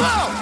Whoa!